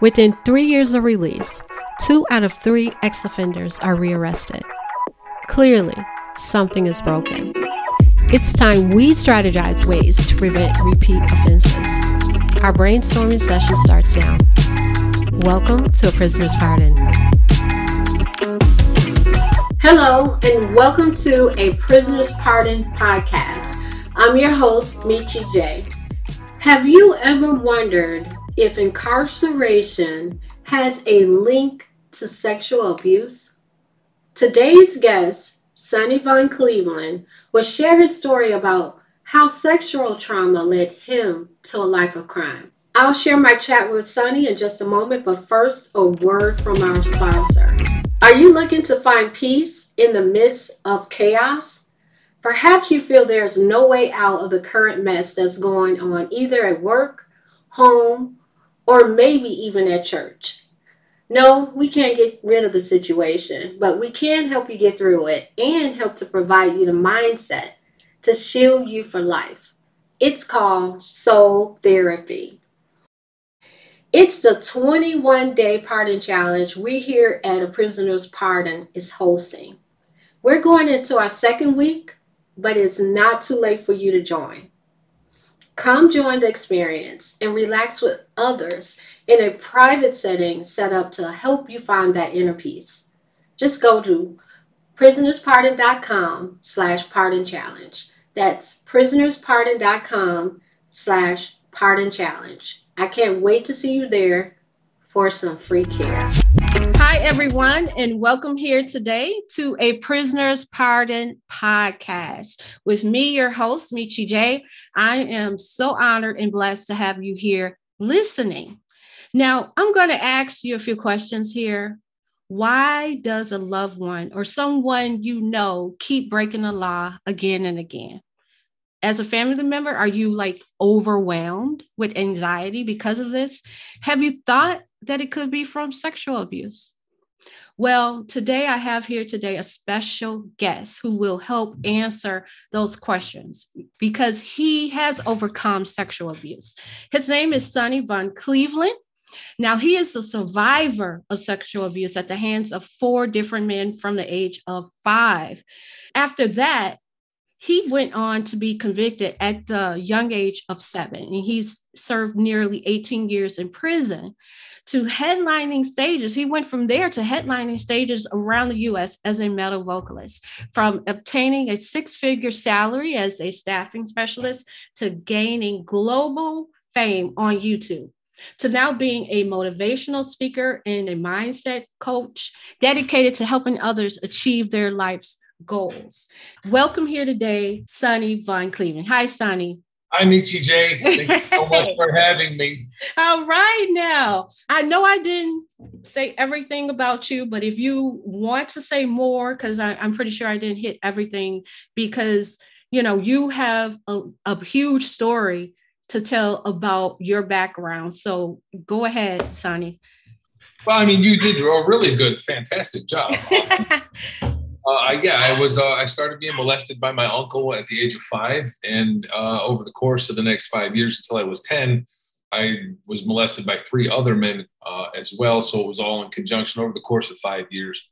Within three years of release, two out of three ex offenders are rearrested. Clearly, something is broken. It's time we strategize ways to prevent repeat offenses. Our brainstorming session starts now. Welcome to A Prisoner's Pardon. Hello, and welcome to A Prisoner's Pardon podcast. I'm your host, Michi J. Have you ever wondered if incarceration has a link to sexual abuse? Today's guest, Sonny Von Cleveland, will share his story about how sexual trauma led him to a life of crime. I'll share my chat with Sonny in just a moment, but first, a word from our sponsor. Are you looking to find peace in the midst of chaos? Perhaps you feel there's no way out of the current mess that's going on either at work, home, or maybe even at church. No, we can't get rid of the situation, but we can help you get through it and help to provide you the mindset to shield you for life. It's called Soul Therapy. It's the 21 day pardon challenge we here at A Prisoner's Pardon is hosting. We're going into our second week, but it's not too late for you to join. Come join the experience and relax with others in a private setting set up to help you find that inner peace. Just go to prisonerspardon.com slash pardon challenge. That's prisonerspardon.com slash pardon challenge. I can't wait to see you there for some free care. Hi, everyone, and welcome here today to a Prisoner's Pardon podcast with me, your host, Michi J. I am so honored and blessed to have you here listening. Now, I'm going to ask you a few questions here. Why does a loved one or someone you know keep breaking the law again and again? As a family member, are you like overwhelmed with anxiety because of this? Have you thought that it could be from sexual abuse? Well, today I have here today a special guest who will help answer those questions because he has overcome sexual abuse. His name is Sonny Von Cleveland. Now, he is a survivor of sexual abuse at the hands of four different men from the age of five. After that, he went on to be convicted at the young age of seven, and he's served nearly 18 years in prison to headlining stages. He went from there to headlining stages around the US as a metal vocalist, from obtaining a six figure salary as a staffing specialist to gaining global fame on YouTube to now being a motivational speaker and a mindset coach dedicated to helping others achieve their life's goals. Welcome here today, Sonny Von Cleveland. Hi, Sonny. Hi, Michi J. Thank you so much for having me. All right, now I know I didn't say everything about you, but if you want to say more, because I'm pretty sure I didn't hit everything, because you know you have a, a huge story to tell about your background. So go ahead, Sonny. Well, I mean, you did a really good, fantastic job. Uh, yeah, I was. Uh, I started being molested by my uncle at the age of five, and uh, over the course of the next five years until I was ten, I was molested by three other men uh, as well. So it was all in conjunction over the course of five years.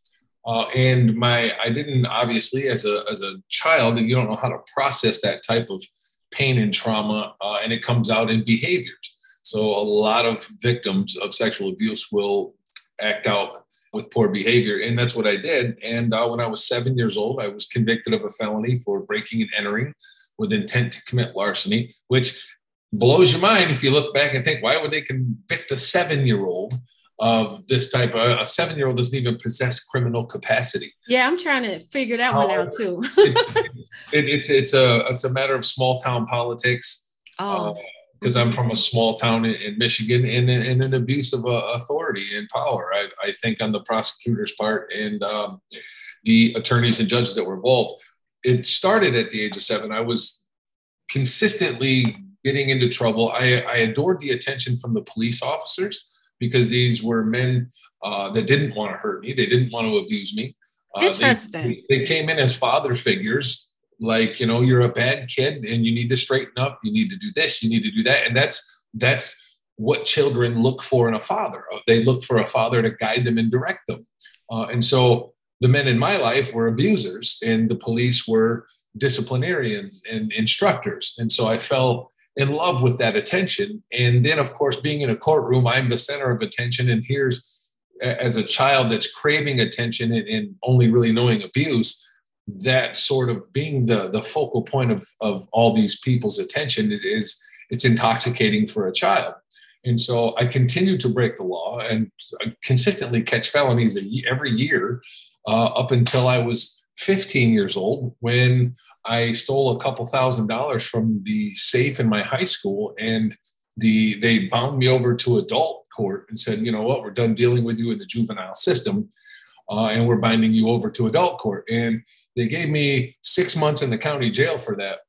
Uh, and my, I didn't obviously as a as a child, you don't know how to process that type of pain and trauma, uh, and it comes out in behaviors. So a lot of victims of sexual abuse will act out with poor behavior. And that's what I did. And uh, when I was seven years old, I was convicted of a felony for breaking and entering with intent to commit larceny, which blows your mind if you look back and think, why would they convict a seven year old? Of this type, of, a seven-year-old doesn't even possess criminal capacity. Yeah, I'm trying to figure that one out too. it's, it, it, it's a it's a matter of small town politics. Oh. Uh, because I'm from a small town in, in Michigan and, and, an abuse of uh, authority and power. I, I, think on the prosecutor's part and um, the attorneys and judges that were involved. It started at the age of seven. I was consistently getting into trouble. I, I adored the attention from the police officers because these were men uh, that didn't want to hurt me. They didn't want to abuse me. Uh, Interesting. They, they, came in as father figures like you know you're a bad kid and you need to straighten up you need to do this you need to do that and that's that's what children look for in a father. They look for a father to guide them and direct them. Uh, and so the men in my life were abusers, and the police were disciplinarians and instructors. And so I fell in love with that attention. And then, of course, being in a courtroom, I'm the center of attention. And here's, as a child that's craving attention and, and only really knowing abuse, that sort of being the the focal point of of all these people's attention is, is it's intoxicating for a child. And so I continued to break the law and consistently catch felonies every year uh, up until I was 15 years old when I stole a couple thousand dollars from the safe in my high school and the they bound me over to adult court and said, you know what, we're done dealing with you in the juvenile system. Uh, and we're binding you over to adult court. And they gave me six months in the county jail for that.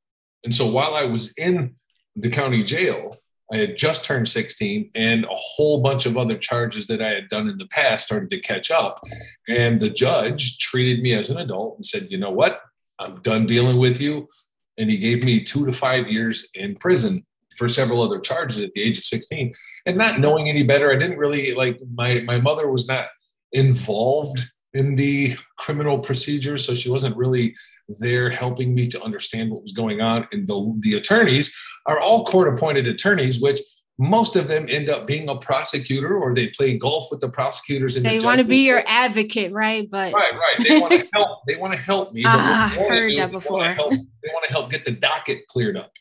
And so while I was in the county jail, I had just turned 16, and a whole bunch of other charges that I had done in the past started to catch up. And the judge treated me as an adult and said, You know what? I'm done dealing with you. And he gave me two to five years in prison for several other charges at the age of 16. And not knowing any better, I didn't really like my, my mother was not involved in the criminal procedure. So she wasn't really there helping me to understand what was going on. And the, the attorneys are all court appointed attorneys, which most of them end up being a prosecutor or they play golf with the prosecutors and they the want to be your advocate right but right right they want to help they want to help me uh, heard that before they want, help, they want to help get the docket cleared up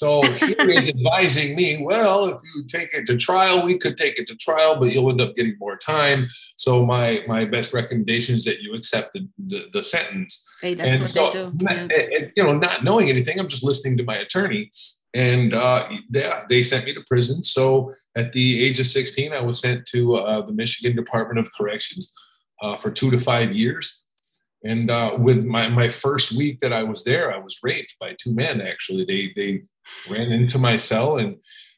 so he is advising me, well, if you take it to trial, we could take it to trial, but you'll end up getting more time. So my my best recommendation is that you accept the the, the sentence. Hey, that's and what so, they do. Yeah. And, you know, not knowing anything, I'm just listening to my attorney, and uh, they, they sent me to prison. So at the age of 16, I was sent to uh, the Michigan Department of Corrections uh, for two to five years. And uh, with my, my first week that I was there, I was raped by two men. Actually, they they ran into my cell and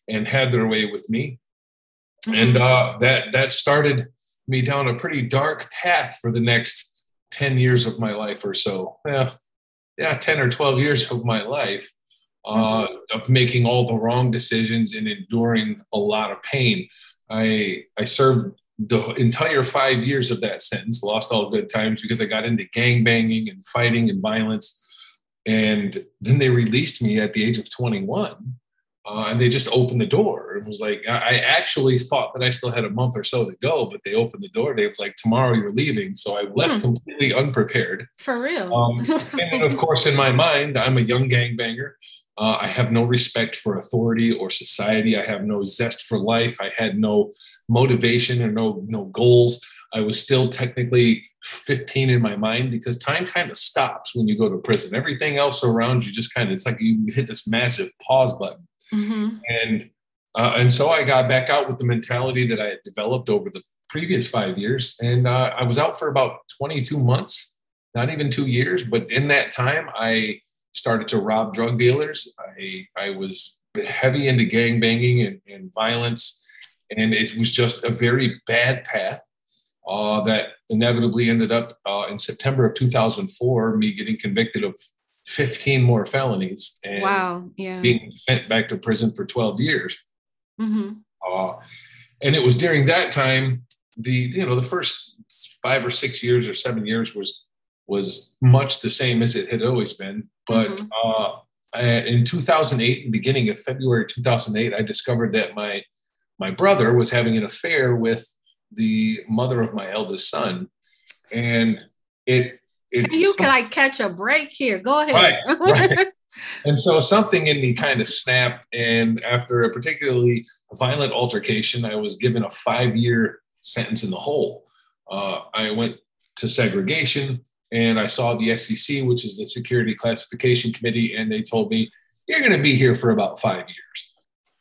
and had their way with me, mm-hmm. and uh, that that started me down a pretty dark path for the next ten years of my life or so. Yeah, yeah, ten or twelve years of my life uh, mm-hmm. of making all the wrong decisions and enduring a lot of pain. I I served the entire five years of that sentence, lost all good times because I got into gang banging and fighting and violence. And then they released me at the age of 21. Uh, and they just opened the door. It was like, I actually thought that I still had a month or so to go, but they opened the door. They was like, tomorrow you're leaving. So I left hmm. completely unprepared. For real. Um, and of course, in my mind, I'm a young gangbanger. Uh, I have no respect for authority or society. I have no zest for life. I had no motivation or no no goals. I was still technically 15 in my mind because time kind of stops when you go to prison. Everything else around you just kind of it's like you hit this massive pause button. Mm-hmm. And uh, and so I got back out with the mentality that I had developed over the previous five years, and uh, I was out for about 22 months, not even two years. But in that time, I started to rob drug dealers. I, I was heavy into gang banging and, and violence. And it was just a very bad path uh, that inevitably ended up uh, in September of 2004, me getting convicted of 15 more felonies and wow, yeah. being sent back to prison for 12 years. Mm-hmm. Uh, and it was during that time, the you know the first five or six years or seven years was was much the same as it had always been. But mm-hmm. uh, in 2008, beginning of February 2008, I discovered that my my brother was having an affair with the mother of my eldest son, and it. it you can I catch a break here? Go ahead. Right, right. and so something in me kind of snapped, and after a particularly violent altercation, I was given a five year sentence in the hole. Uh, I went to segregation and I saw the SEC, which is the Security Classification Committee, and they told me, You're going to be here for about five years.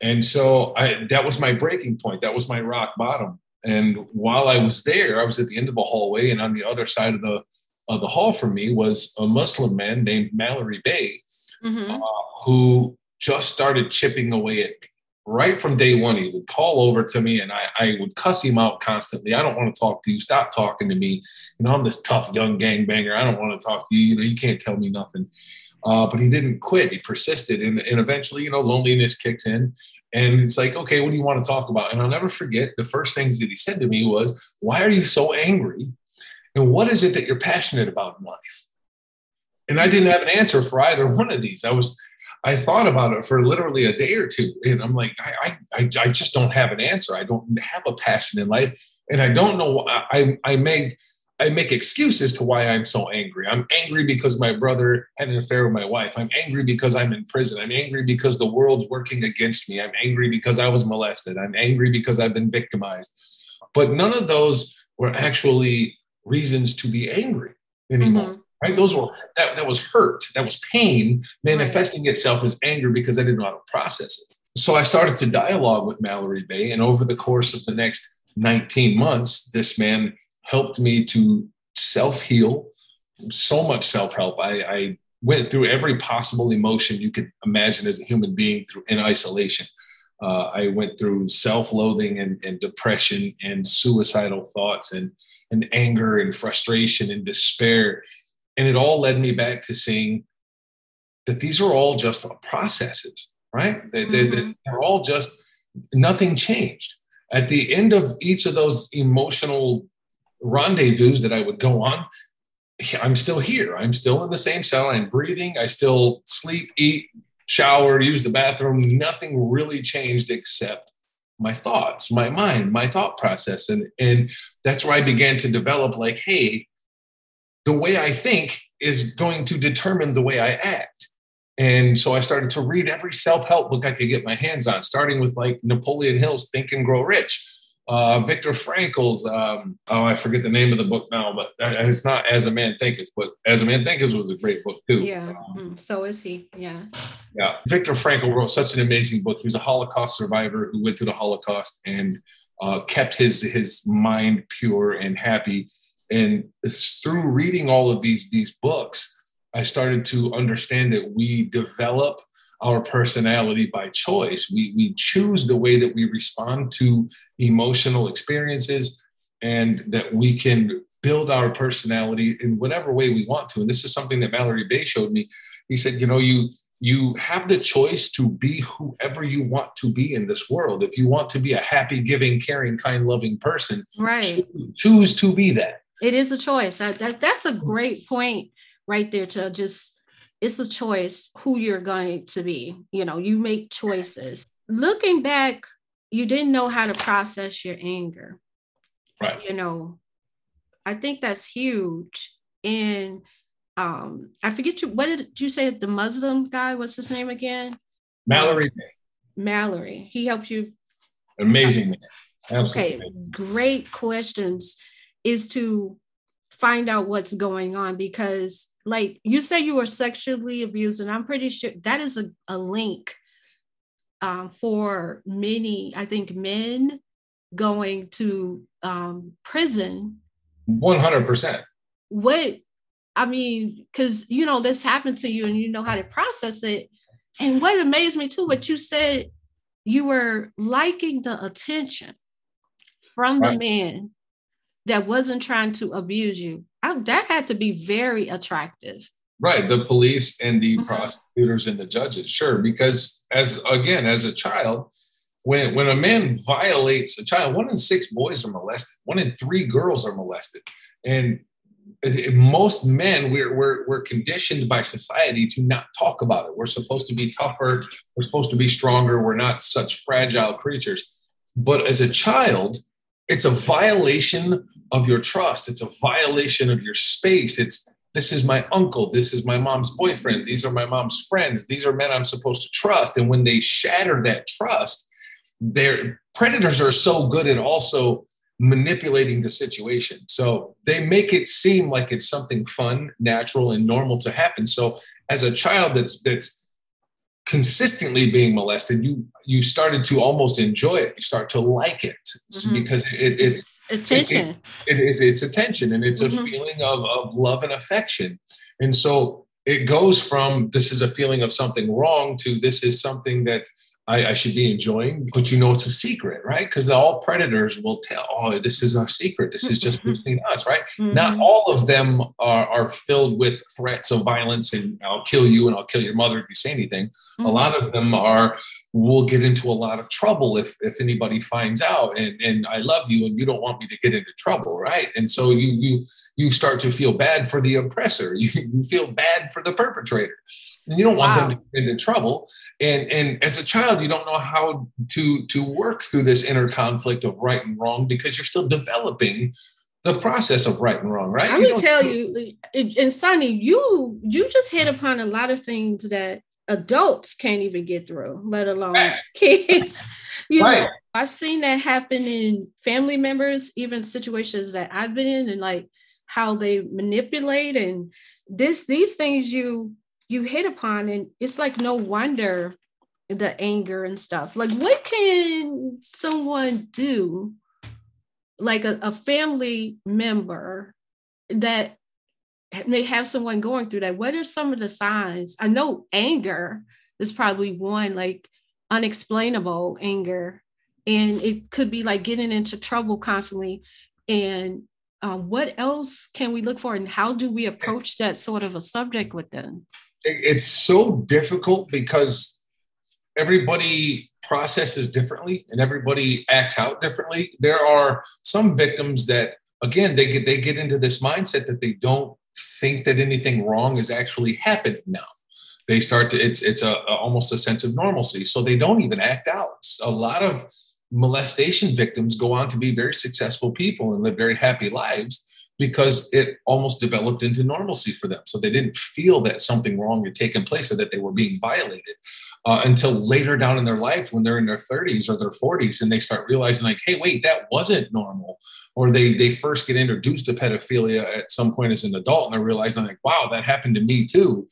And so I, that was my breaking point. That was my rock bottom. And while I was there, I was at the end of a hallway, and on the other side of the of the hall from me was a Muslim man named Mallory Bay, mm-hmm. uh, who just started chipping away at me right from day one, he would call over to me and I, I would cuss him out constantly. I don't want to talk to you. Stop talking to me. You know, I'm this tough young gangbanger. I don't want to talk to you. You know, you can't tell me nothing. Uh, but he didn't quit. He persisted. And, and eventually, you know, loneliness kicks in. And it's like, okay, what do you want to talk about? And I'll never forget the first things that he said to me was, Why are you so angry? And what is it that you're passionate about in life? And I didn't have an answer for either one of these. I was, I thought about it for literally a day or two. And I'm like, I, I, I just don't have an answer. I don't have a passion in life. And I don't know. I, I make, I make excuses to why I'm so angry. I'm angry because my brother had an affair with my wife. I'm angry because I'm in prison. I'm angry because the world's working against me. I'm angry because I was molested. I'm angry because I've been victimized. But none of those were actually reasons to be angry anymore. Mm-hmm. Right? Those were that, that was hurt, that was pain manifesting right. itself as anger because I didn't know how to process it. So I started to dialogue with Mallory Bay, and over the course of the next 19 months, this man helped me to self heal, so much self help. I, I, went through every possible emotion you could imagine as a human being through in isolation. Uh, I went through self loathing and, and, depression and suicidal thoughts and, and anger and frustration and despair. And it all led me back to seeing that these are all just processes, right? They, mm-hmm. they, they're all just, nothing changed. At the end of each of those emotional rendezvous that I would go on, I'm still here. I'm still in the same cell. I'm breathing. I still sleep, eat, shower, use the bathroom. Nothing really changed except my thoughts, my mind, my thought process. And, and that's where I began to develop like, hey, the way I think is going to determine the way I act. And so I started to read every self help book I could get my hands on, starting with like Napoleon Hill's Think and Grow Rich uh, Viktor Frankl's, um, oh, I forget the name of the book now, but it's not As a Man Thinketh, but As a Man Thinketh was a great book too. Yeah, um, mm-hmm. so is he. Yeah. Yeah. Viktor Frankl wrote such an amazing book. He was a Holocaust survivor who went through the Holocaust and uh, kept his his mind pure and happy. And it's through reading all of these these books, I started to understand that we develop our personality by choice. We, we choose the way that we respond to emotional experiences and that we can build our personality in whatever way we want to. And this is something that Mallory Bay showed me. He said, you know, you you have the choice to be whoever you want to be in this world. If you want to be a happy, giving, caring, kind, loving person, right? Choose to be that. It is a choice. That, that that's a great point right there to just it's a choice who you're going to be. You know, you make choices. Looking back, you didn't know how to process your anger. Right. You know, I think that's huge. And um, I forget you, what did you say the Muslim guy? What's his name again? Mallory. Mallory. He helped you. Amazing. Absolutely. Okay, great questions is to find out what's going on because like you say you were sexually abused and i'm pretty sure that is a, a link um, for many i think men going to um, prison. 100% what i mean because you know this happened to you and you know how to process it. And what amazed me too what you said you were liking the attention from right. the man that wasn't trying to abuse you. I, that had to be very attractive. Right. The police and the mm-hmm. prosecutors and the judges, sure. Because as again, as a child, when when a man violates a child, one in six boys are molested, one in three girls are molested. And most men we're, we're we're conditioned by society to not talk about it we're supposed to be tougher we're supposed to be stronger we're not such fragile creatures but as a child it's a violation of your trust. It's a violation of your space. It's this is my uncle. This is my mom's boyfriend. These are my mom's friends. These are men I'm supposed to trust. And when they shatter that trust, their predators are so good at also manipulating the situation. So they make it seem like it's something fun, natural, and normal to happen. So as a child that's that's consistently being molested, you you started to almost enjoy it. You start to like it mm-hmm. because it, it's attention. It, it, it's it's attention and it's mm-hmm. a feeling of, of love and affection. And so it goes from this is a feeling of something wrong to this is something that I, I, should be enjoying, but you know it's a secret, right? Because all predators will tell, oh, this is our secret. This is just mm-hmm. between us, right? Mm-hmm. Not all of them are, are, filled with threats of violence and I'll kill you and I'll kill your mother if you say anything. Mm-hmm. A lot of them are, we'll get into a lot of trouble if if anybody finds out and, and I love you and you don't want me to get into trouble, right? And so you you you start to feel bad for the oppressor. You, you feel bad for the perpetrator and you don't want wow. them to get into trouble and and as a child you don't know how to to work through this inner conflict of right and wrong because you're still developing the process of right and wrong right let me tell you and sonny you you just hit upon a lot of things that adults can't even get through let alone right. kids you right. know i've seen that happen in family members even situations that i've been in and like how they manipulate and this these things you you hit upon and it's like no wonder the anger and stuff. Like what can someone do like a, a family member that may have someone going through that? What are some of the signs? I know anger is probably one like unexplainable anger and it could be like getting into trouble constantly. And um, what else can we look for and how do we approach that sort of a subject with them it's so difficult because everybody processes differently and everybody acts out differently. There are some victims that again they get they get into this mindset that they don't think that anything wrong is actually happening now. They start to it's it's a, a almost a sense of normalcy, so they don't even act out. A lot of molestation victims go on to be very successful people and live very happy lives because it almost developed into normalcy for them. So they didn't feel that something wrong had taken place or that they were being violated uh, until later down in their life when they're in their 30s or their 40s and they start realizing like, hey, wait, that wasn't normal. Or they they first get introduced to pedophilia at some point as an adult and they're realizing like, wow, that happened to me too.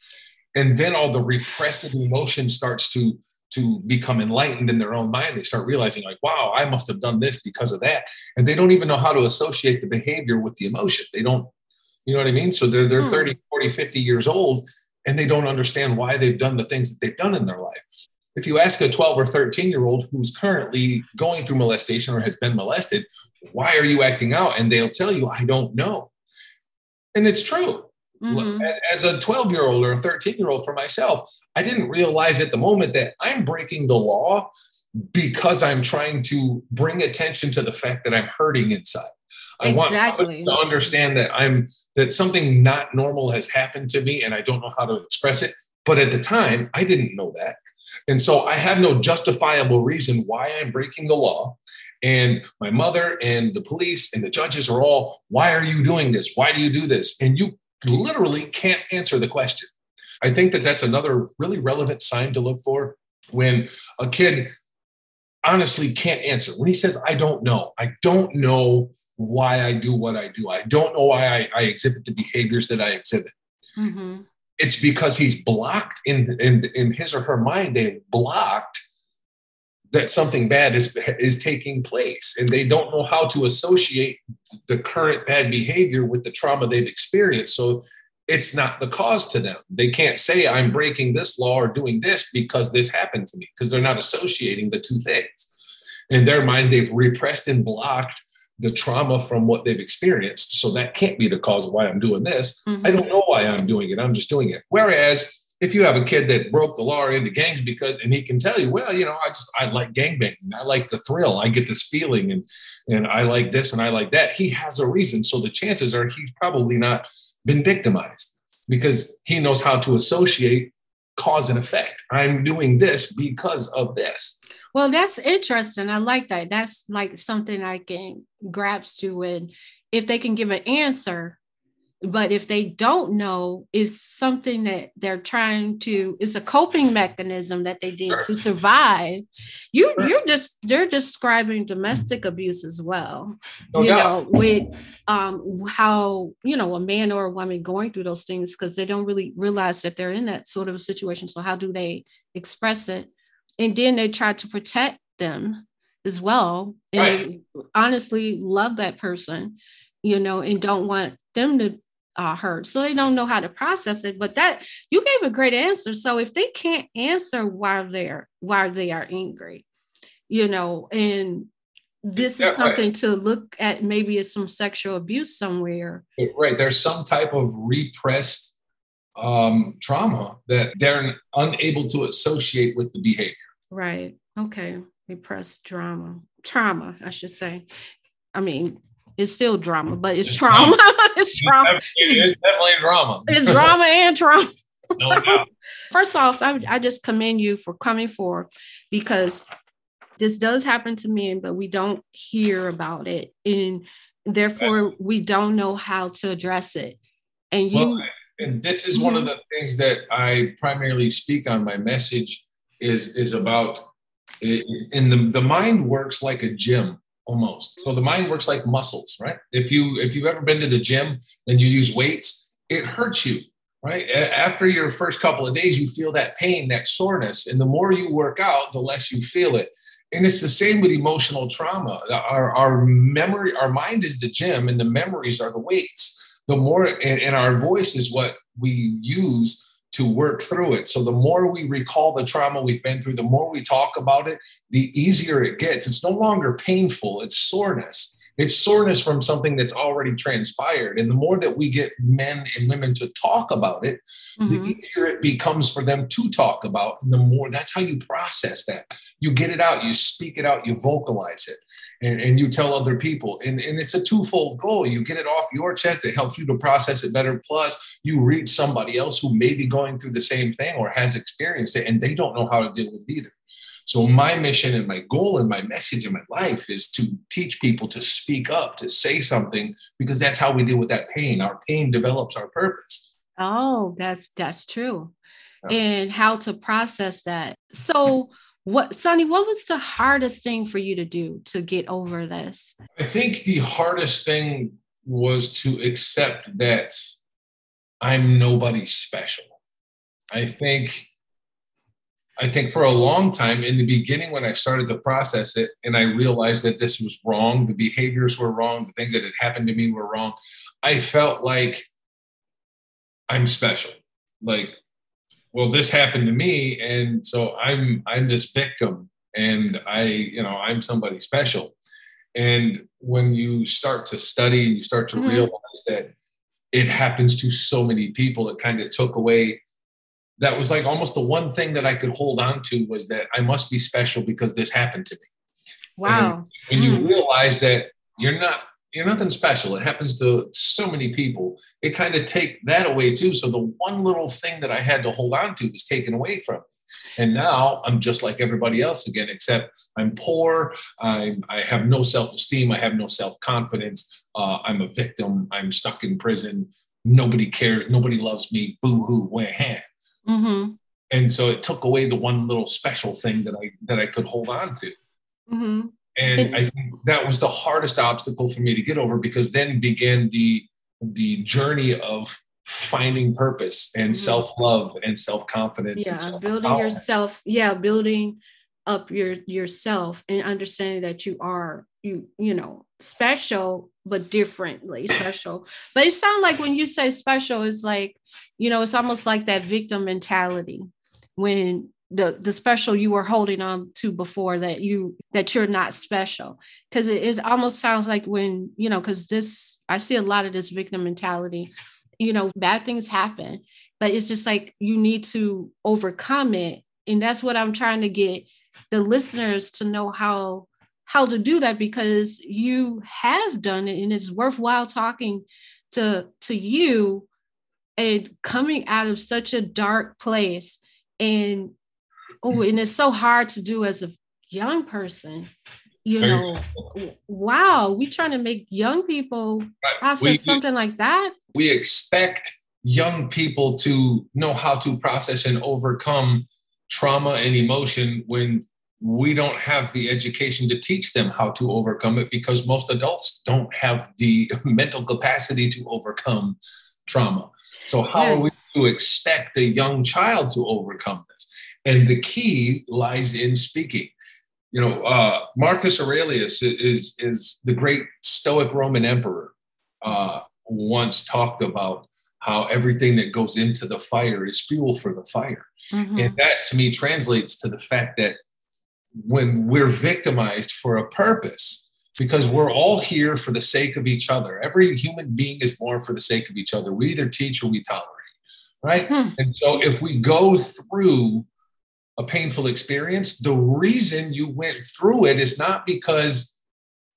And then all the repressive emotion starts to to become enlightened in their own mind they start realizing like wow i must have done this because of that. And they don't even know how to associate the behavior with the emotion. They don't you know what i mean? So they're they're hmm. 30 40 50 years old and they don't understand why they've done the things that they've done in their life. If you ask a 12 or 13 year old who's currently going through molestation or has been molested why are you acting out? and they'll tell you i don't know. And it's true Mm-hmm. As a 12 year old or a 13 year old for myself, I didn't realize at the moment that I'm breaking the law because I'm trying to bring attention to the fact that I'm hurting inside. I exactly. want to understand that I'm that something not normal has happened to me and I don't know how to express it. But at the time, I didn't know that. And so I have no justifiable reason why I'm breaking the law. And my mother and the police and the judges are all, why are you doing this? Why do you do this? And you literally can't answer the question. I think that that's another really relevant sign to look for when a kid honestly can't answer. When he says, I don't know, I don't know why I do what I do, I don't know why I, I exhibit the behaviors that I exhibit. Mm-hmm. It's because he's blocked in, in, in his or her mind, they've blocked that something bad is is taking place and they don't know how to associate the current bad behavior with the trauma they've experienced. So it's not the cause to them. They can't say i'm breaking this law or doing this because this happened to me because they're not associating the two things. In their mind they've repressed and blocked the trauma from what they've experienced. So that can't be the cause of why i'm doing this. Mm-hmm. i don't know why i'm doing it. I'm just doing it. Whereas if you have a kid that broke the law or into gangs because and he can tell you well you know i just i like gangbanging. I like the thrill. I get this feeling and and i like this and i like that. He has a reason. So the chances are he's probably not been victimized because he knows how to associate cause and effect. I'm doing this because of this. Well that's interesting. I like that. That's like something i can grasp to and if they can give an answer but if they don't know is something that they're trying to it's a coping mechanism that they did to survive. You you're just they're describing domestic abuse as well no you doubt. know with um how you know a man or a woman going through those things because they don't really realize that they're in that sort of a situation. So how do they express it? And then they try to protect them as well. And right. they honestly love that person you know and don't want them to uh, hurt so they don't know how to process it but that you gave a great answer. So if they can't answer why they're why they are angry you know and this is something to look at maybe it's some sexual abuse somewhere. Right there's some type of repressed um, trauma that they're unable to associate with the behavior. Right. Okay. Repressed drama trauma i should say. I mean it's still drama but it's, it's trauma it's trauma it's definitely drama it's drama and trauma no. First off, I, I just commend you for coming forward because this does happen to men, but we don't hear about it. And therefore, we don't know how to address it. And you. Well, and this is one of the things that I primarily speak on my message is, is about and the, the mind works like a gym almost. So the mind works like muscles, right? If you if you've ever been to the gym and you use weights, it hurts you, right? After your first couple of days, you feel that pain, that soreness, and the more you work out, the less you feel it and it's the same with emotional trauma our, our memory our mind is the gym and the memories are the weights the more and, and our voice is what we use to work through it. So the more we recall the trauma we've been through the more we talk about it the easier it gets. It's no longer painful it's soreness it's soreness from something that's already transpired. And the more that we get men and women to talk about it, mm-hmm. the easier it becomes for them to talk about. And the more that's how you process that. You get it out, you speak it out, you vocalize it, and, and you tell other people. And, and it's a twofold goal. You get it off your chest, it helps you to process it better. Plus, you reach somebody else who may be going through the same thing or has experienced it, and they don't know how to deal with it either. So, my mission and my goal and my message in my life is to teach people to speak up, to say something, because that's how we deal with that pain. Our pain develops our purpose. Oh, that's that's true. Yeah. And how to process that. So, what, Sonny, what was the hardest thing for you to do to get over this? I think the hardest thing was to accept that I'm nobody special. I think I think for a long time in the beginning, when I started to process it and I realized that this was wrong, the behaviors were wrong, the things that had happened to me were wrong, I felt like I'm special. Like, well, this happened to me. And so I'm I'm this victim and I, you know, I'm somebody special. And when you start to study and you start to mm-hmm. realize that it happens to so many people, it kind of took away that was like almost the one thing that I could hold on to was that I must be special because this happened to me. Wow. And when you hmm. realize that you're not you're nothing special. It happens to so many people. It kind of take that away too. So the one little thing that I had to hold on to was taken away from me. And now I'm just like everybody else again, except I'm poor. I'm, I have no self esteem. I have no self confidence. Uh, I'm a victim. I'm stuck in prison. Nobody cares. Nobody loves me. Boo hoo, where hand. Mm-hmm. And so it took away the one little special thing that I that I could hold on to. Mm-hmm. And I think that was the hardest obstacle for me to get over because then began the the journey of finding purpose and mm-hmm. self-love and self-confidence yeah and building yourself yeah building up your yourself and understanding that you are you you know special but differently special. But it sounds like when you say special it's like you know it's almost like that victim mentality when the the special you were holding on to before that you that you're not special. Because it, it almost sounds like when you know because this i see a lot of this victim mentality you know bad things happen but it's just like you need to overcome it. And that's what i'm trying to get the listeners to know how how to do that because you have done it and it's worthwhile talking to to you and coming out of such a dark place. And oh and it's so hard to do as a young person you know. Wow we trying to make young people process we, something like that? we expect young people to know how to process and overcome trauma and emotion when we don't have the education to teach them how to overcome it because most adults don't have the mental capacity to overcome trauma. So, how yeah. are we to expect a young child to overcome this? And the key lies in speaking. You know, uh, Marcus Aurelius is, is the great Stoic Roman emperor, uh, once talked about how everything that goes into the fire is fuel for the fire. Mm-hmm. And that to me translates to the fact that when we're victimized for a purpose, because we're all here for the sake of each other. Every human being is born for the sake of each other. We either teach or we tolerate, right? Hmm. And so if we go through a painful experience, the reason you went through it is not because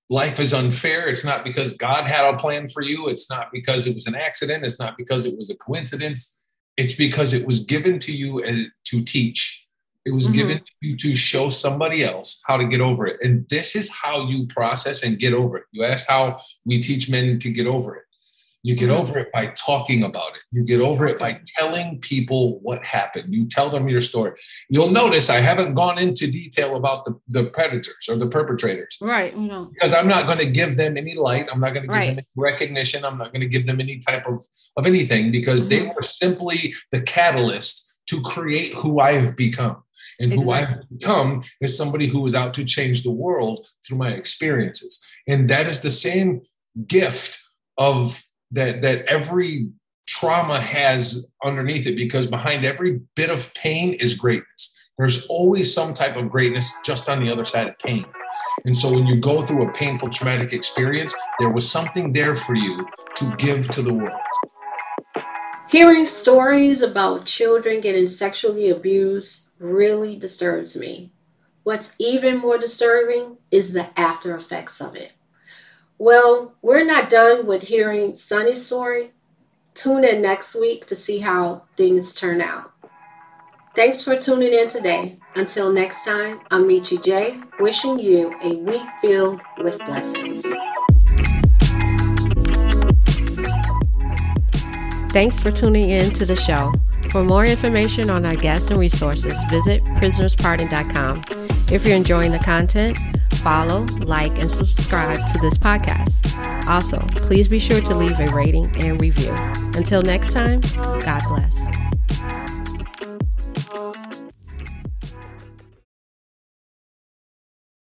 life is unfair. It's not because God had a plan for you. It's not because it was an accident. It's not because it was a coincidence. It's because it was given to you to teach it was mm-hmm. given to you to show somebody else how to get over it. And this is how you process and get over it. You asked how we teach men to get over it. You get mm-hmm. over it by talking about it. You get over it by telling people what happened. You tell them your story. You'll notice I haven't gone into detail about the, the predators or the perpetrators. Right. No. Because I'm not going to give them any light. I'm not going to give right. them any recognition. I'm not going to give them any type of, of anything because mm-hmm. they were simply the catalyst to create who I have become. And exactly. who I've become is somebody who was out to change the world through my experiences. And that is the same gift of that that every trauma has underneath it because behind every bit of pain is greatness. There's always some type of greatness just on the other side of pain. And so when you go through a painful traumatic experience, there was something there for you to give to the world. Hearing stories about children getting sexually abused really disturbs me. What's even more disturbing is the after effects of it. Well, we're not done with hearing Sonny's story. Tune in next week to see how things turn out. Thanks for tuning in today. Until next time, I'm Michi J, wishing you a week filled with blessings. Thanks for tuning in to the show. For more information on our guests and resources, visit prisonerspardon.com. If you're enjoying the content, follow, like, and subscribe to this podcast. Also, please be sure to leave a rating and review. Until next time, God bless.